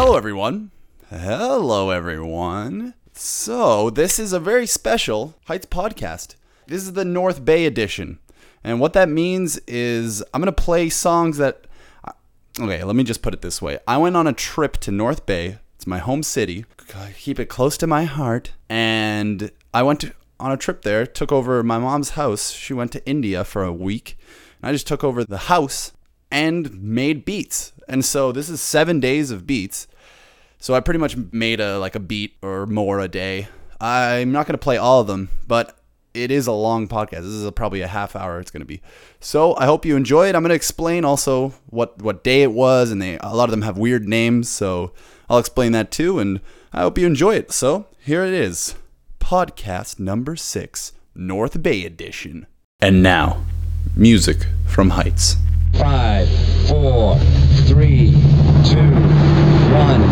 Hello, everyone. Hello, everyone. So, this is a very special Heights podcast. This is the North Bay edition. And what that means is I'm going to play songs that. Okay, let me just put it this way. I went on a trip to North Bay. It's my home city. I keep it close to my heart. And I went to, on a trip there, took over my mom's house. She went to India for a week. And I just took over the house and made beats. And so this is seven days of beats. So I pretty much made a like a beat or more a day. I'm not gonna play all of them, but it is a long podcast. This is a, probably a half hour. It's gonna be. So I hope you enjoy it. I'm gonna explain also what what day it was, and they a lot of them have weird names. So I'll explain that too, and I hope you enjoy it. So here it is, podcast number six, North Bay edition. And now, music from Heights. Five, four, three, two, one,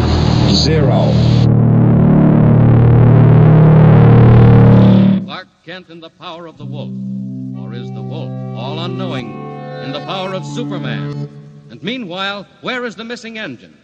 zero. Clark Kent in the power of the wolf? Or is the wolf, all unknowing, in the power of Superman? And meanwhile, where is the missing engine?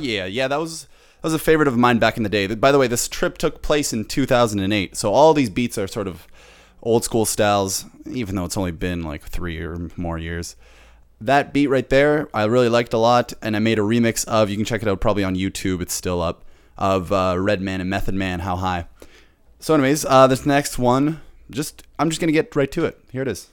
Yeah, yeah, that was that was a favorite of mine back in the day. By the way, this trip took place in 2008, so all these beats are sort of old school styles, even though it's only been like three or more years. That beat right there, I really liked a lot, and I made a remix of. You can check it out probably on YouTube. It's still up of uh, Redman and Method Man. How high? So, anyways, uh, this next one, just I'm just gonna get right to it. Here it is.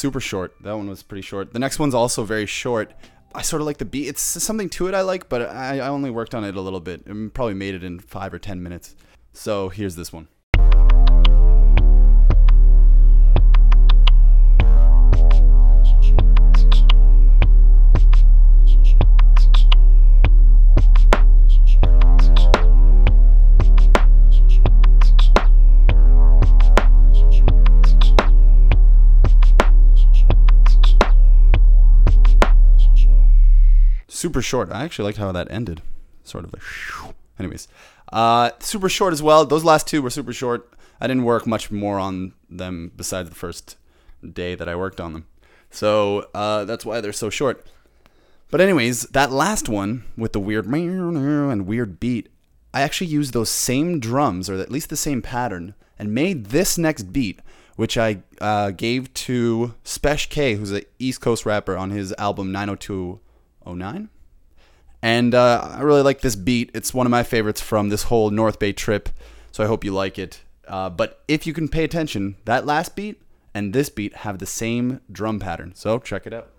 Super short. That one was pretty short. The next one's also very short. I sort of like the beat. It's something to it I like, but I, I only worked on it a little bit. and probably made it in five or ten minutes. So here's this one. Super short. I actually liked how that ended. Sort of a. Anyways, uh, super short as well. Those last two were super short. I didn't work much more on them besides the first day that I worked on them. So uh, that's why they're so short. But anyways, that last one with the weird and weird beat, I actually used those same drums or at least the same pattern and made this next beat, which I uh, gave to Spesh K, who's an East Coast rapper on his album 09. And uh, I really like this beat. It's one of my favorites from this whole North Bay trip, so I hope you like it. Uh, but if you can pay attention, that last beat and this beat have the same drum pattern, so check it out.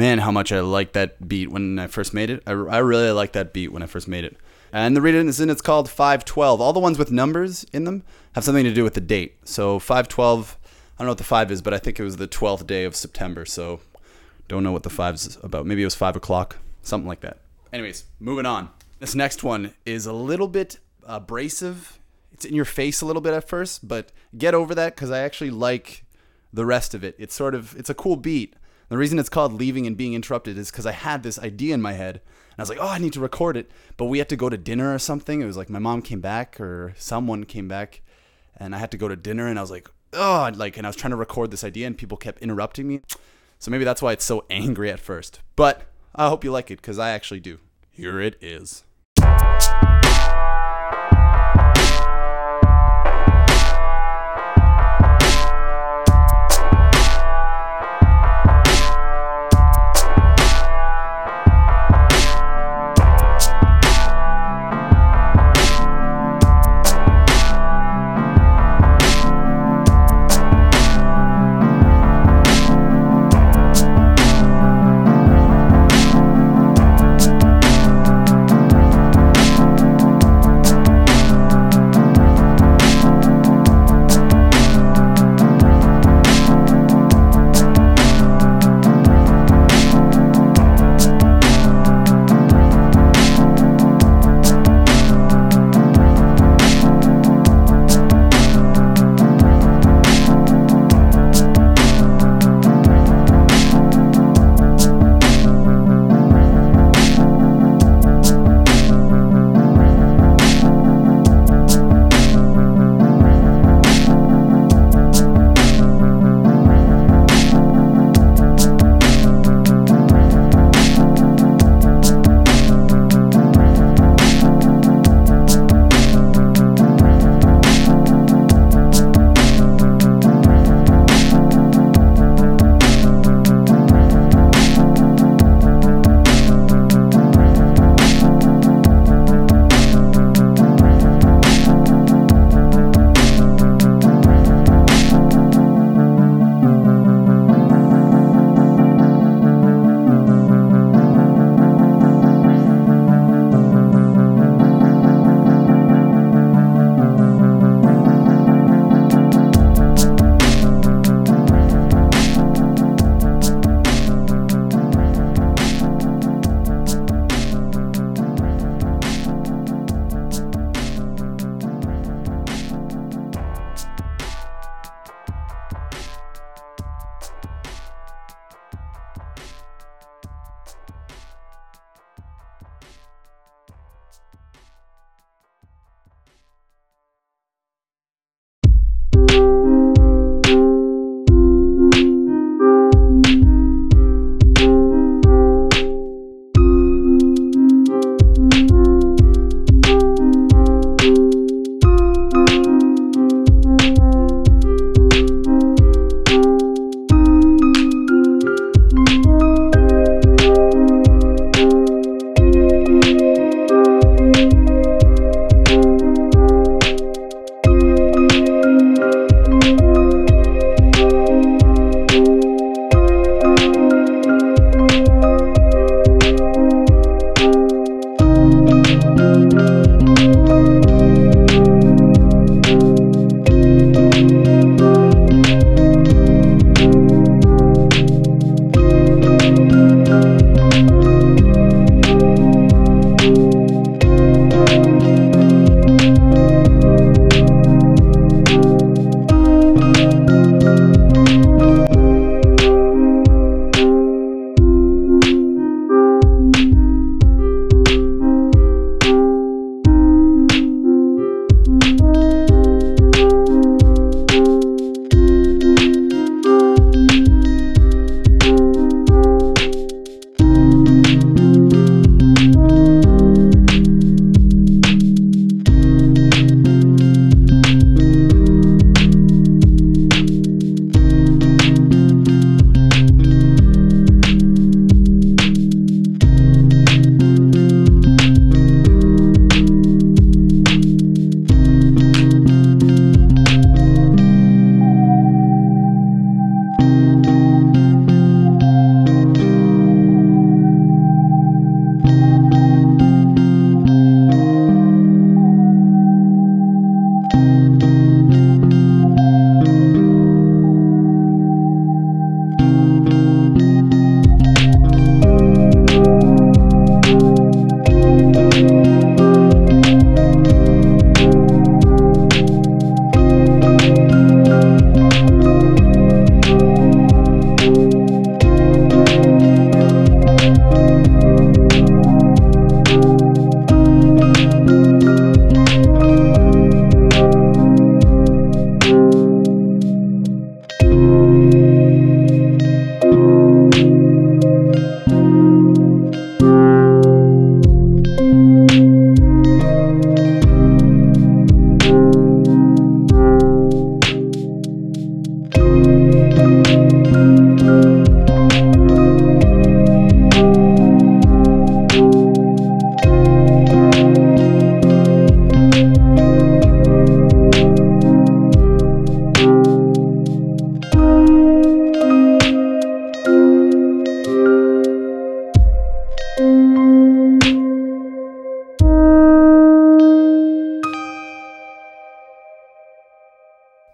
Man, how much I liked that beat when I first made it. I, I really liked that beat when I first made it. And the reason it's called 512, all the ones with numbers in them have something to do with the date. So 512, I don't know what the 5 is, but I think it was the 12th day of September. So don't know what the 5's about. Maybe it was 5 o'clock, something like that. Anyways, moving on. This next one is a little bit abrasive. It's in your face a little bit at first, but get over that because I actually like the rest of it. It's sort of, it's a cool beat. The reason it's called Leaving and Being Interrupted is because I had this idea in my head. And I was like, oh, I need to record it. But we had to go to dinner or something. It was like my mom came back or someone came back and I had to go to dinner and I was like, oh, like, and I was trying to record this idea and people kept interrupting me. So maybe that's why it's so angry at first. But I hope you like it because I actually do. Here it is.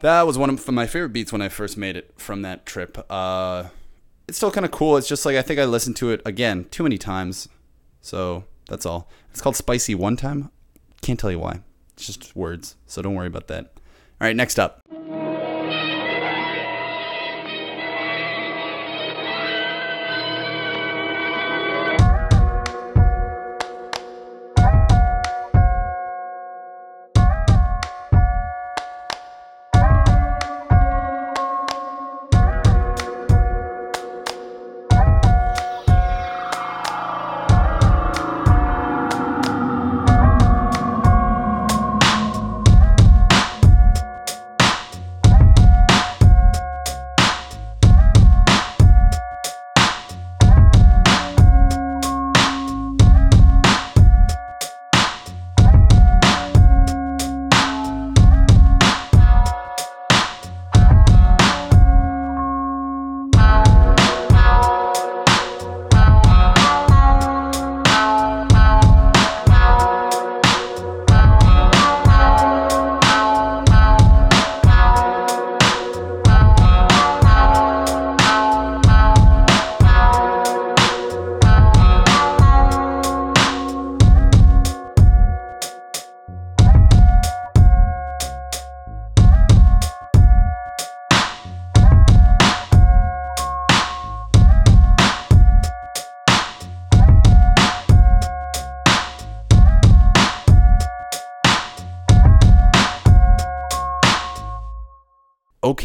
That was one of my favorite beats when I first made it from that trip. Uh, it's still kind of cool. It's just like I think I listened to it again too many times. So that's all. It's called Spicy One Time. Can't tell you why. It's just words. So don't worry about that. All right, next up.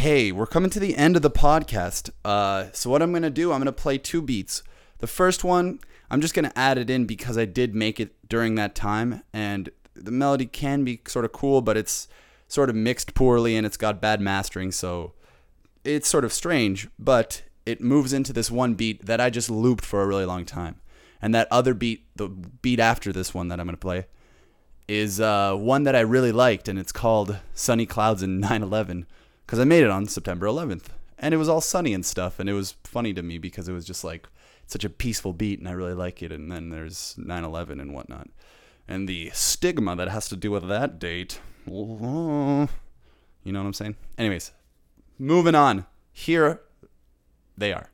Okay, we're coming to the end of the podcast. Uh, so what I'm gonna do, I'm gonna play two beats. The first one, I'm just gonna add it in because I did make it during that time, and the melody can be sort of cool, but it's sort of mixed poorly and it's got bad mastering, so it's sort of strange. But it moves into this one beat that I just looped for a really long time, and that other beat, the beat after this one that I'm gonna play, is uh, one that I really liked, and it's called "Sunny Clouds and 9/11." Because I made it on September 11th, and it was all sunny and stuff, and it was funny to me because it was just like such a peaceful beat, and I really like it. And then there's 9/11 and whatnot, and the stigma that has to do with that date. You know what I'm saying? Anyways, moving on. Here they are.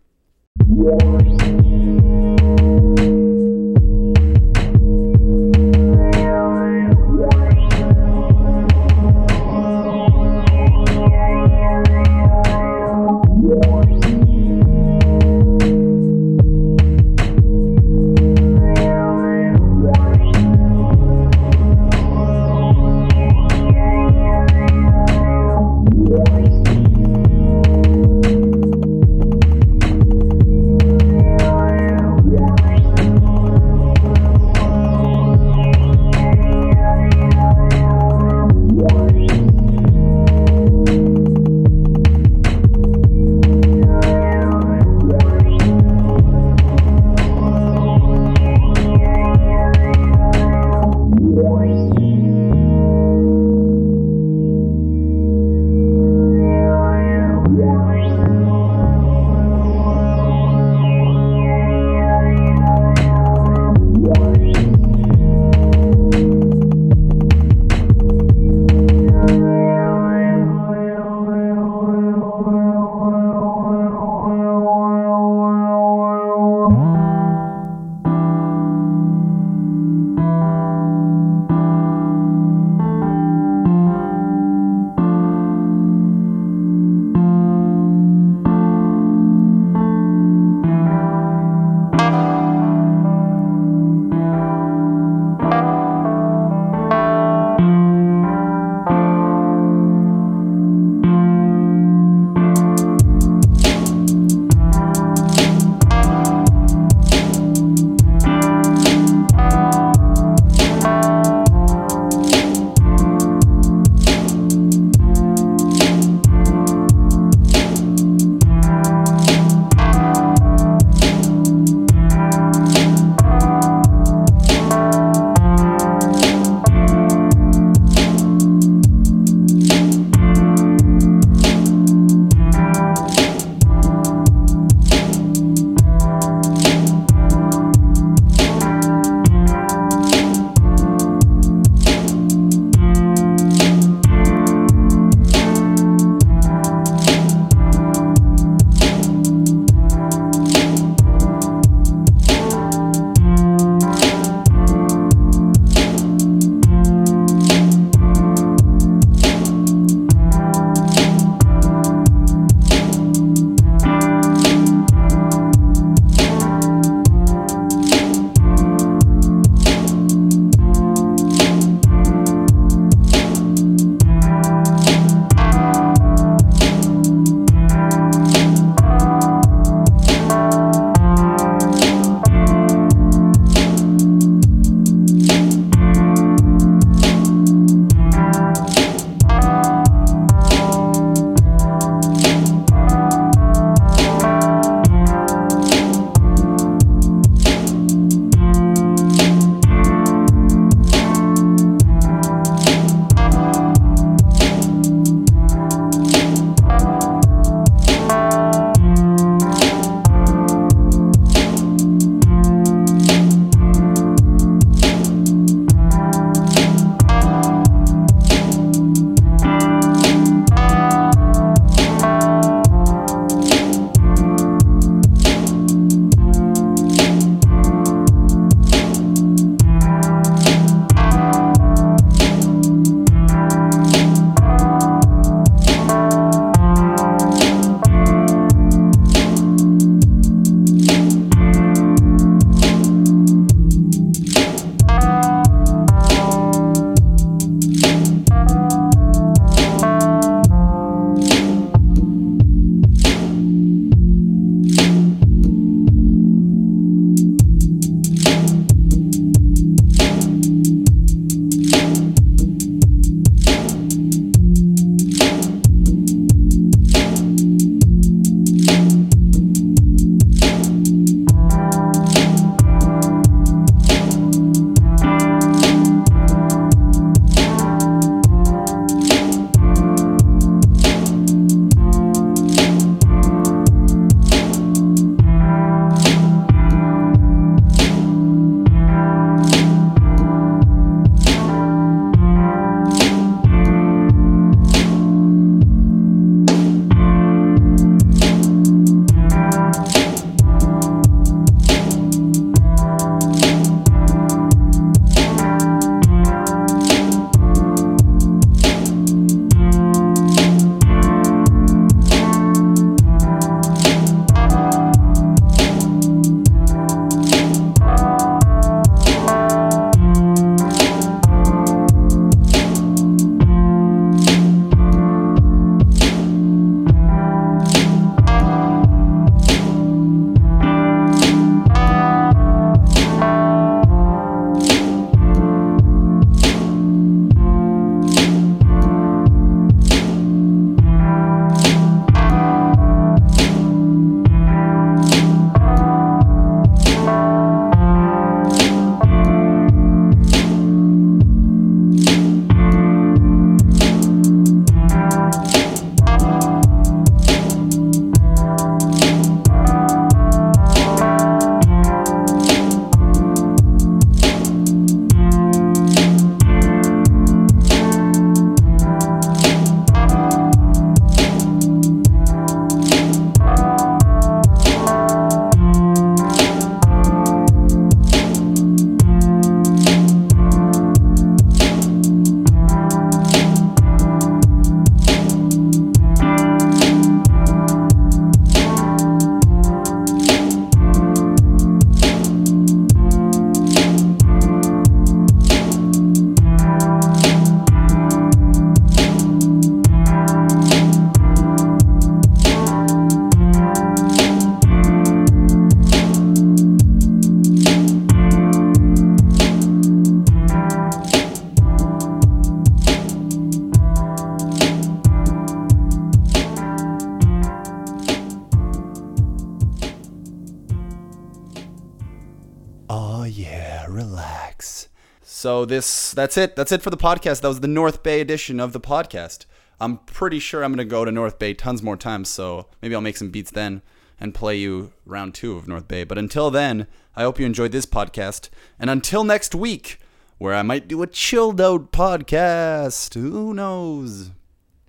This that's it. That's it for the podcast. That was the North Bay edition of the podcast. I'm pretty sure I'm gonna go to North Bay tons more times, so maybe I'll make some beats then and play you round two of North Bay. But until then, I hope you enjoyed this podcast. And until next week, where I might do a chilled out podcast. Who knows?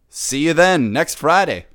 See you then next Friday.